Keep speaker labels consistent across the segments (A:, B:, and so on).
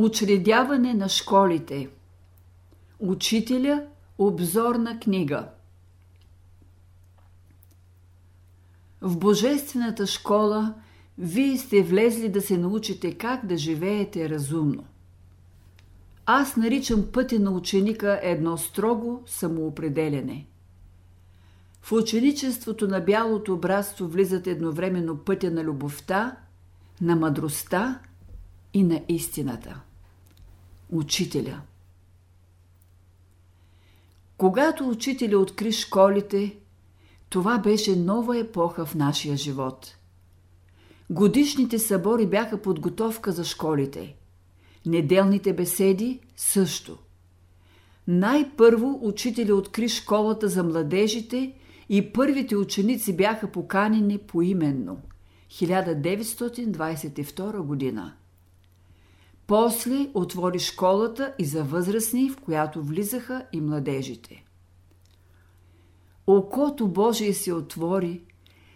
A: Учредяване на школите Учителя Обзорна книга В Божествената школа вие сте влезли да се научите как да живеете разумно. Аз наричам пътя на ученика едно строго самоопределене. В ученичеството на бялото братство влизат едновременно пътя на любовта, на мъдростта и на истината. Учителя Когато учителя откри школите, това беше нова епоха в нашия живот. Годишните събори бяха подготовка за школите. Неделните беседи също. Най-първо учителя откри школата за младежите и първите ученици бяха поканени поименно. 1922 година. После отвори школата и за възрастни, в която влизаха и младежите. Окото Божие се отвори,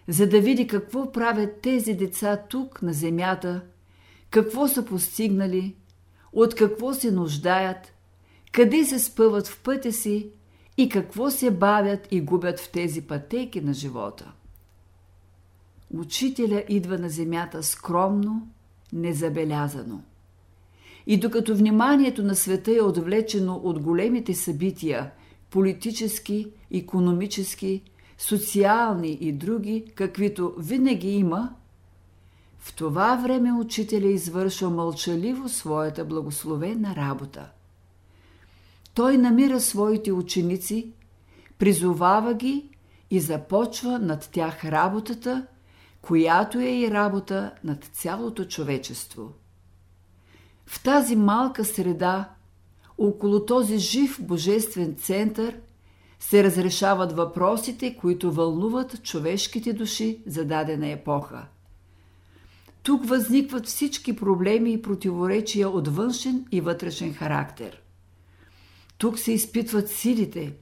A: за да види какво правят тези деца тук на земята, какво са постигнали, от какво се нуждаят, къде се спъват в пътя си и какво се бавят и губят в тези пътеки на живота. Учителя идва на земята скромно, незабелязано. И докато вниманието на света е отвлечено от големите събития политически, економически, социални и други, каквито винаги има, в това време учителя извършва мълчаливо своята благословена работа. Той намира своите ученици, призовава ги и започва над тях работата, която е и работа над цялото човечество. В тази малка среда, около този жив божествен център, се разрешават въпросите, които вълнуват човешките души за дадена епоха. Тук възникват всички проблеми и противоречия от външен и вътрешен характер. Тук се изпитват силите,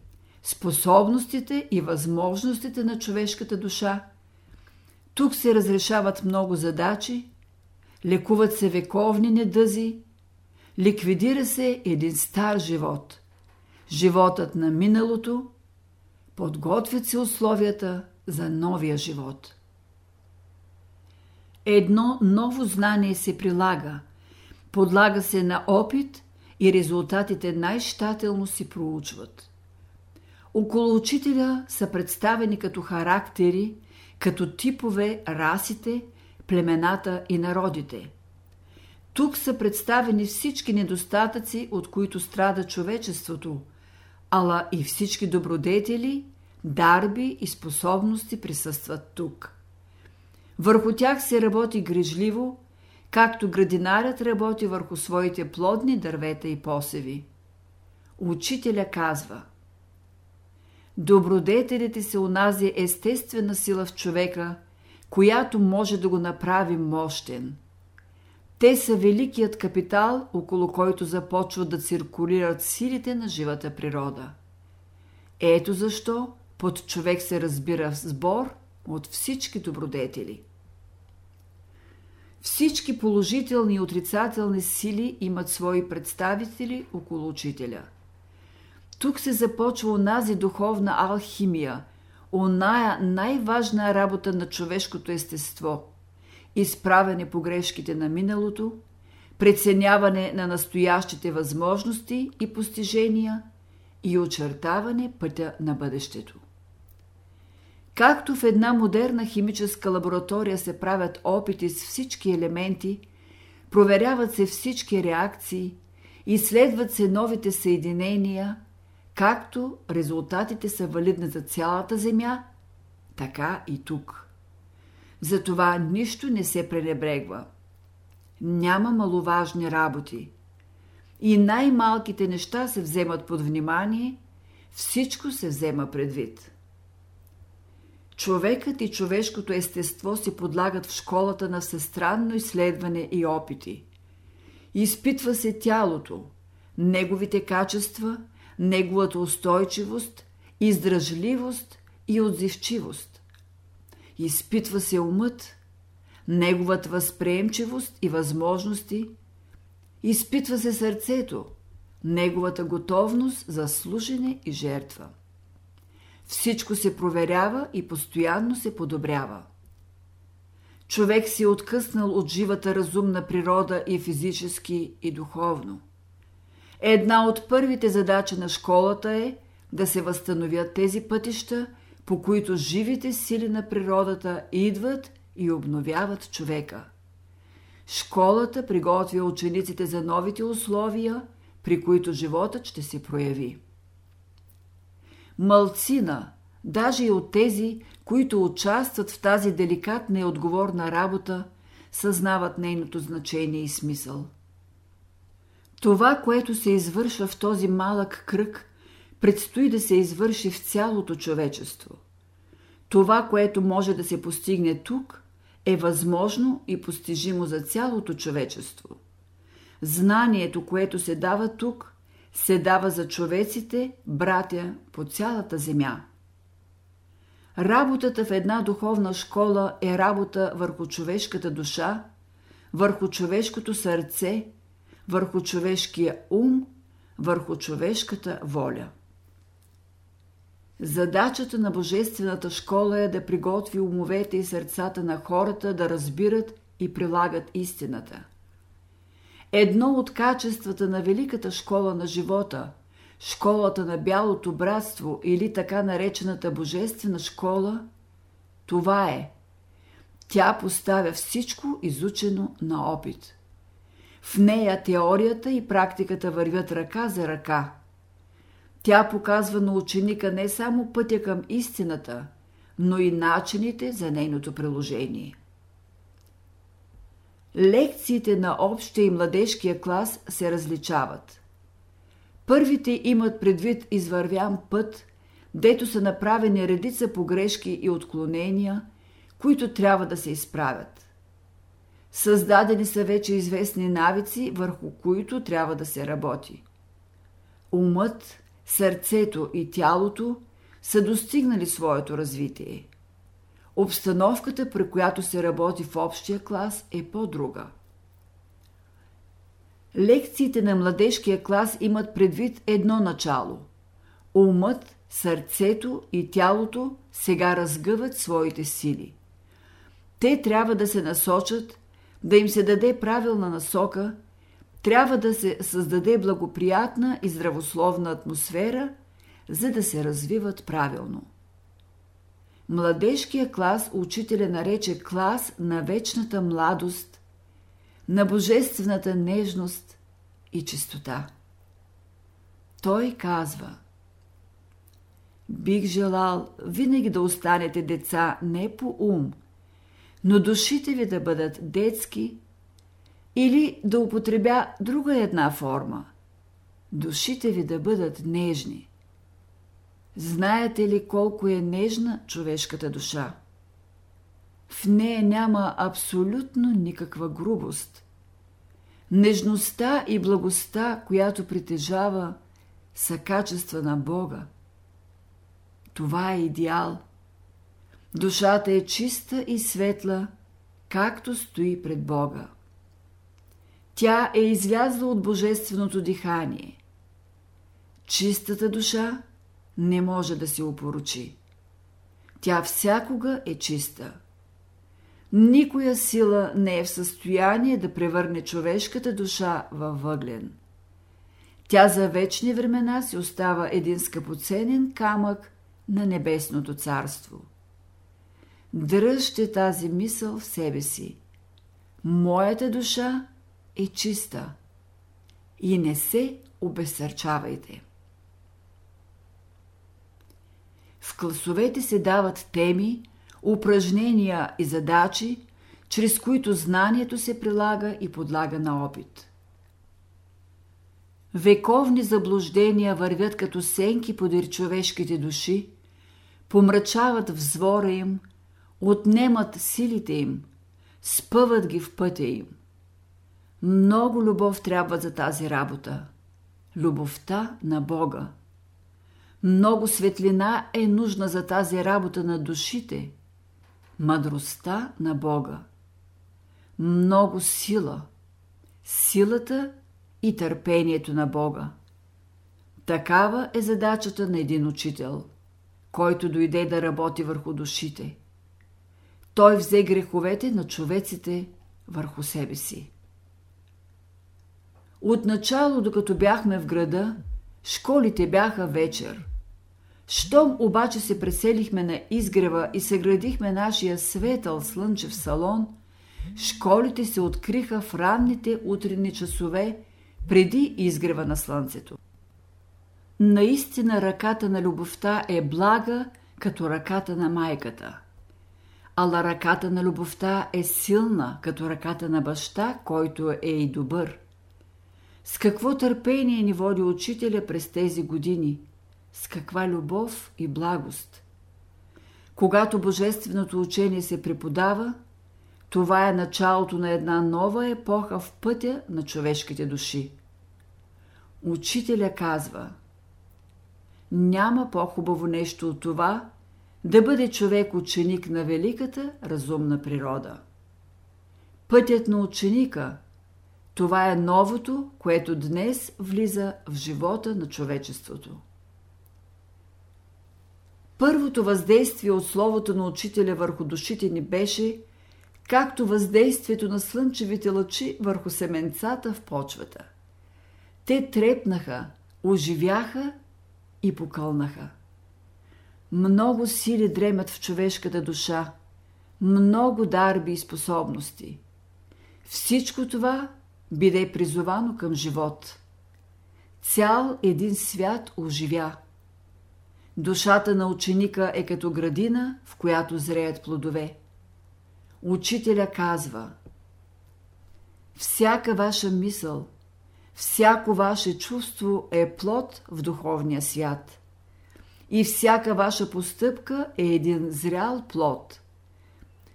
A: способностите и възможностите на човешката душа. Тук се разрешават много задачи, лекуват се вековни недъзи, ликвидира се един стар живот. Животът на миналото, подготвят се условията за новия живот. Едно ново знание се прилага, подлага се на опит и резултатите най-щателно се проучват. Около учителя са представени като характери, като типове расите, племената и народите. Тук са представени всички недостатъци, от които страда човечеството, ала и всички добродетели, дарби и способности присъстват тук. Върху тях се работи грижливо, както градинарят работи върху своите плодни дървета и посеви. Учителя казва Добродетелите са унази естествена сила в човека, която може да го направи мощен. Те са великият капитал, около който започват да циркулират силите на живата природа. Ето защо под човек се разбира в сбор от всички добродетели – всички положителни и отрицателни сили имат свои представители около учителя. Тук се започва онази духовна алхимия, оная най-важна работа на човешкото естество – изправяне по грешките на миналото, преценяване на настоящите възможности и постижения и очертаване пътя на бъдещето. Както в една модерна химическа лаборатория се правят опити с всички елементи, проверяват се всички реакции, изследват се новите съединения, както резултатите са валидни за цялата Земя, така и тук. Затова нищо не се пренебрегва. Няма маловажни работи. И най-малките неща се вземат под внимание, всичко се взема предвид. Човекът и човешкото естество се подлагат в школата на всестранно изследване и опити. Изпитва се тялото, неговите качества, неговата устойчивост, издръжливост и отзивчивост. Изпитва се умът, неговата възприемчивост и възможности. изпитва се сърцето, неговата готовност за служене и жертва. Всичко се проверява и постоянно се подобрява. Човек си е откъснал от живата разумна природа и физически, и духовно. Една от първите задачи на школата е да се възстановят тези пътища, по които живите сили на природата идват и обновяват човека. Школата приготвя учениците за новите условия, при които животът ще се прояви. Малцина, даже и от тези, които участват в тази деликатна и отговорна работа, съзнават нейното значение и смисъл. Това, което се извършва в този малък кръг, предстои да се извърши в цялото човечество. Това, което може да се постигне тук, е възможно и постижимо за цялото човечество. Знанието, което се дава тук, се дава за човеците, братя по цялата земя. Работата в една духовна школа е работа върху човешката душа, върху човешкото сърце, върху човешкия ум, върху човешката воля. Задачата на Божествената школа е да приготви умовете и сърцата на хората да разбират и прилагат истината. Едно от качествата на Великата школа на живота, школата на бялото братство или така наречената Божествена школа, това е. Тя поставя всичко изучено на опит. В нея теорията и практиката вървят ръка за ръка – тя показва на ученика не само пътя към истината, но и начините за нейното приложение. Лекциите на общия и младежкия клас се различават. Първите имат предвид извървян път, дето са направени редица погрешки и отклонения, които трябва да се изправят. Създадени са вече известни навици, върху които трябва да се работи. Умът сърцето и тялото са достигнали своето развитие. Обстановката, при която се работи в общия клас, е по-друга. Лекциите на младежкия клас имат предвид едно начало. Умът, сърцето и тялото сега разгъват своите сили. Те трябва да се насочат, да им се даде правилна насока – трябва да се създаде благоприятна и здравословна атмосфера, за да се развиват правилно. Младежкия клас учителя нарече клас на вечната младост, на божествената нежност и чистота. Той казва Бих желал винаги да останете деца не по ум, но душите ви да бъдат детски или да употребя друга една форма. Душите ви да бъдат нежни. Знаете ли колко е нежна човешката душа? В нея няма абсолютно никаква грубост. Нежността и благостта, която притежава, са качества на Бога. Това е идеал. Душата е чиста и светла, както стои пред Бога. Тя е излязла от божественото дихание. Чистата душа не може да се опоручи. Тя всякога е чиста. Никоя сила не е в състояние да превърне човешката душа във въглен. Тя за вечни времена си остава един скъпоценен камък на небесното царство. Дръжте тази мисъл в себе си. Моята душа е чиста и не се обесърчавайте. В класовете се дават теми, упражнения и задачи, чрез които знанието се прилага и подлага на опит. Вековни заблуждения вървят като сенки подир човешките души, помрачават взвора им, отнемат силите им, спъват ги в пътя им – много любов трябва за тази работа. Любовта на Бога. Много светлина е нужна за тази работа на душите. Мъдростта на Бога. Много сила. Силата и търпението на Бога. Такава е задачата на един учител, който дойде да работи върху душите. Той взе греховете на човеците върху себе си. Отначало, докато бяхме в града, школите бяха вечер. Щом обаче се преселихме на изгрева и съградихме нашия светъл слънчев салон, школите се откриха в ранните утренни часове преди изгрева на слънцето. Наистина ръката на любовта е блага, като ръката на майката. Ала ръката на любовта е силна, като ръката на баща, който е и добър. С какво търпение ни води учителя през тези години? С каква любов и благост? Когато божественото учение се преподава, това е началото на една нова епоха в пътя на човешките души. Учителя казва – няма по-хубаво нещо от това да бъде човек ученик на великата разумна природа. Пътят на ученика – това е новото, което днес влиза в живота на човечеството. Първото въздействие от словото на учителя върху душите ни беше както въздействието на слънчевите лъчи върху семенцата в почвата. Те трепнаха, оживяха и покълнаха. Много сили дремят в човешката душа, много дарби и способности. Всичко това биде призовано към живот. Цял един свят оживя. Душата на ученика е като градина, в която зреят плодове. Учителя казва Всяка ваша мисъл – Всяко ваше чувство е плод в духовния свят. И всяка ваша постъпка е един зрял плод.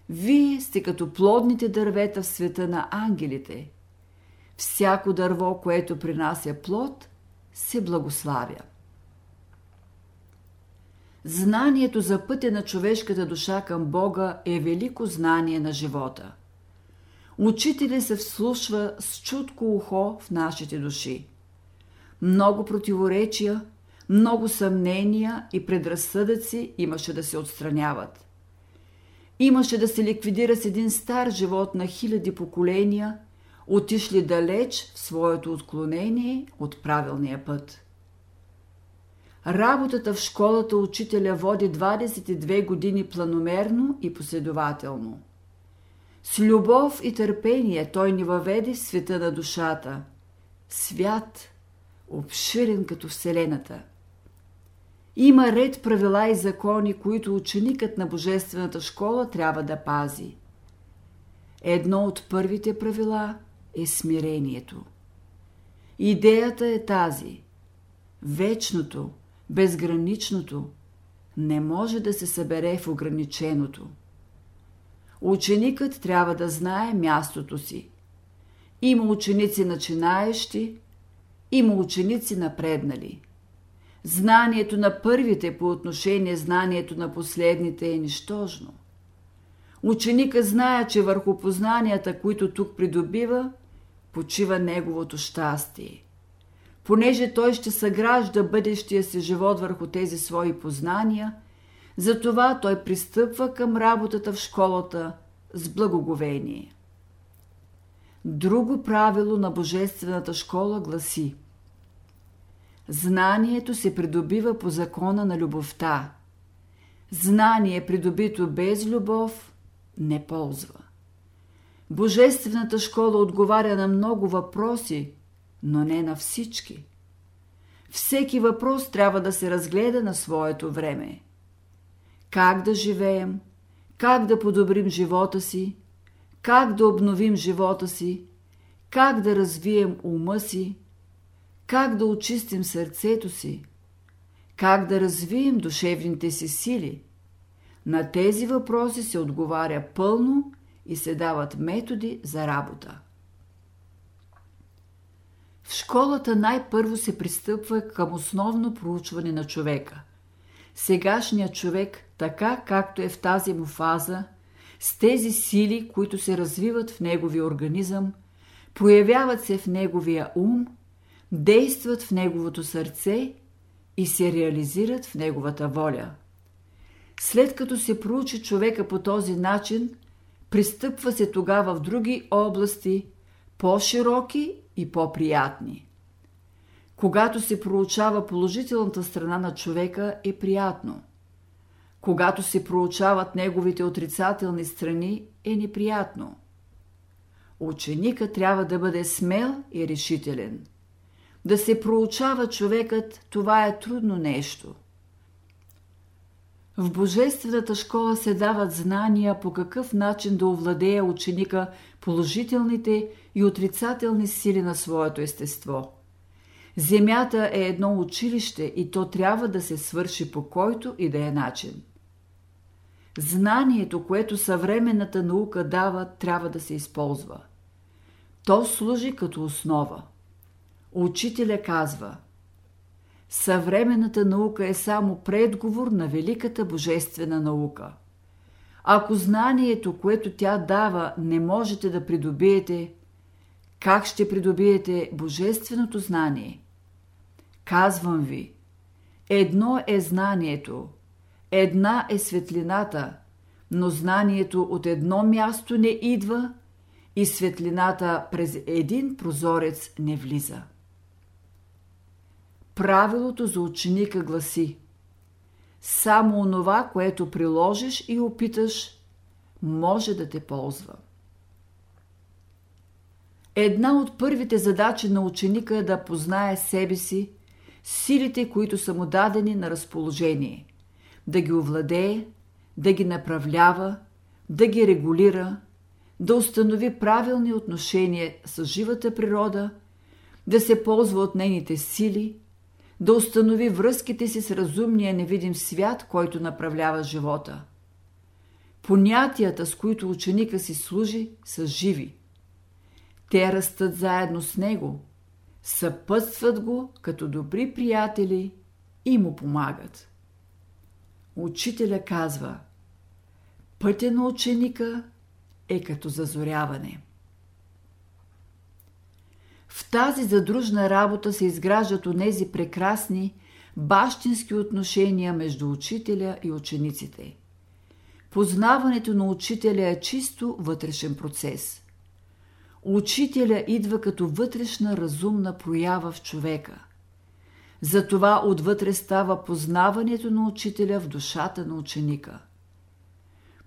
A: Вие сте като плодните дървета в света на ангелите. Всяко дърво, което принася плод, се благославя. Знанието за пътя на човешката душа към Бога е велико знание на живота – Учителя се вслушва с чутко ухо в нашите души. Много противоречия, много съмнения и предразсъдъци имаше да се отстраняват. Имаше да се ликвидира с един стар живот на хиляди поколения, отишли далеч в своето отклонение от правилния път. Работата в школата учителя води 22 години планомерно и последователно – с любов и търпение той ни въведе в света на душата. Свят, обширен като Вселената. Има ред правила и закони, които ученикът на Божествената школа трябва да пази. Едно от първите правила е смирението. Идеята е тази. Вечното, безграничното не може да се събере в ограниченото. Ученикът трябва да знае мястото си. Има ученици начинаещи, има ученици напреднали. Знанието на първите по отношение знанието на последните е нищожно. Ученика знае, че върху познанията, които тук придобива, почива неговото щастие. Понеже той ще съгражда бъдещия си живот върху тези свои познания – затова той пристъпва към работата в школата с благоговение. Друго правило на Божествената школа гласи Знанието се придобива по закона на любовта. Знание, придобито без любов, не ползва. Божествената школа отговаря на много въпроси, но не на всички. Всеки въпрос трябва да се разгледа на своето време как да живеем, как да подобрим живота си, как да обновим живота си, как да развием ума си, как да очистим сърцето си, как да развием душевните си сили. На тези въпроси се отговаря пълно и се дават методи за работа. В школата най-първо се пристъпва към основно проучване на човека. Сегашният човек така както е в тази му фаза, с тези сили, които се развиват в неговия организъм, проявяват се в неговия ум, действат в неговото сърце и се реализират в неговата воля. След като се проучи човека по този начин, пристъпва се тогава в други области, по-широки и по-приятни. Когато се проучава положителната страна на човека, е приятно. Когато се проучават неговите отрицателни страни, е неприятно. Ученика трябва да бъде смел и решителен. Да се проучава човекът, това е трудно нещо. В Божествената школа се дават знания по какъв начин да овладее ученика положителните и отрицателни сили на своето естество. Земята е едно училище и то трябва да се свърши по който и да е начин. Знанието, което съвременната наука дава, трябва да се използва. То служи като основа. Учителя казва Съвременната наука е само предговор на великата божествена наука. Ако знанието, което тя дава, не можете да придобиете, как ще придобиете божественото знание? Казвам ви, едно е знанието, една е светлината, но знанието от едно място не идва и светлината през един прозорец не влиза. Правилото за ученика гласи Само онова, което приложиш и опиташ, може да те ползва. Една от първите задачи на ученика е да познае себе си, силите, които са му дадени на разположение, да ги овладее, да ги направлява, да ги регулира, да установи правилни отношения с живата природа, да се ползва от нейните сили, да установи връзките си с разумния невидим свят, който направлява живота. Понятията, с които ученика си служи, са живи. Те растат заедно с него, съпътстват го като добри приятели и му помагат. Учителя казва Пътя на ученика е като зазоряване. В тази задружна работа се изграждат онези прекрасни, бащински отношения между учителя и учениците. Познаването на учителя е чисто вътрешен процес. Учителя идва като вътрешна разумна проява в човека. Затова отвътре става познаването на учителя в душата на ученика.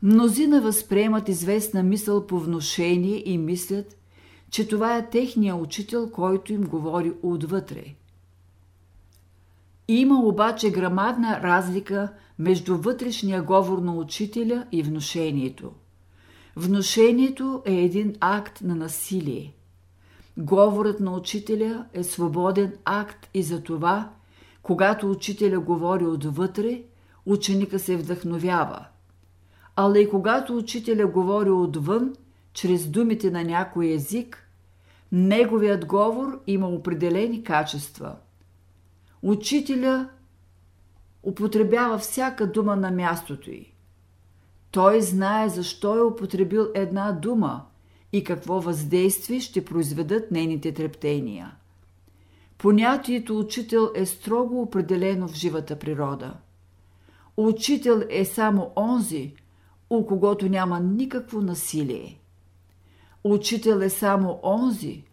A: Мнозина възприемат известна мисъл по вношение и мислят, че това е техния учител, който им говори отвътре. Има обаче грамадна разлика между вътрешния говор на учителя и вношението. Вношението е един акт на насилие. Говорът на учителя е свободен акт и за това, когато учителя говори отвътре, ученика се вдъхновява. Ала и когато учителя говори отвън, чрез думите на някой език, неговият говор има определени качества. Учителя употребява всяка дума на мястото й. Той знае защо е употребил една дума и какво въздействие ще произведат нейните трептения. Понятието учител е строго определено в живата природа. Учител е само онзи, у когото няма никакво насилие. Учител е само онзи,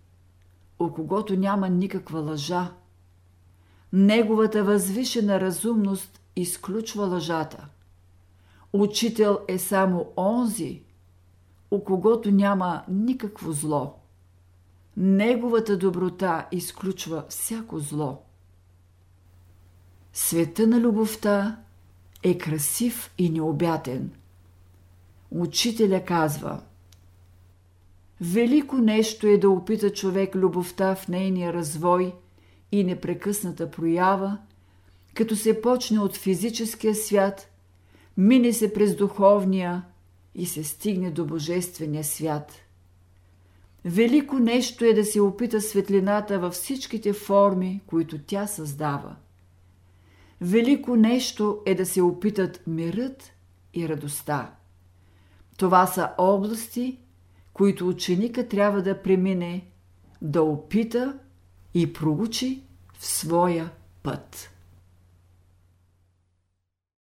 A: у когото няма никаква лъжа. Неговата възвишена разумност изключва лъжата. Учител е само онзи, у когото няма никакво зло. Неговата доброта изключва всяко зло. Света на любовта е красив и необятен. Учителя казва Велико нещо е да опита човек любовта в нейния развой и непрекъсната проява, като се почне от физическия свят, мине се през духовния и се стигне до божествения свят – Велико нещо е да се опита светлината във всичките форми, които тя създава. Велико нещо е да се опитат мирът и радостта. Това са области, които ученика трябва да премине да опита и проучи в своя път.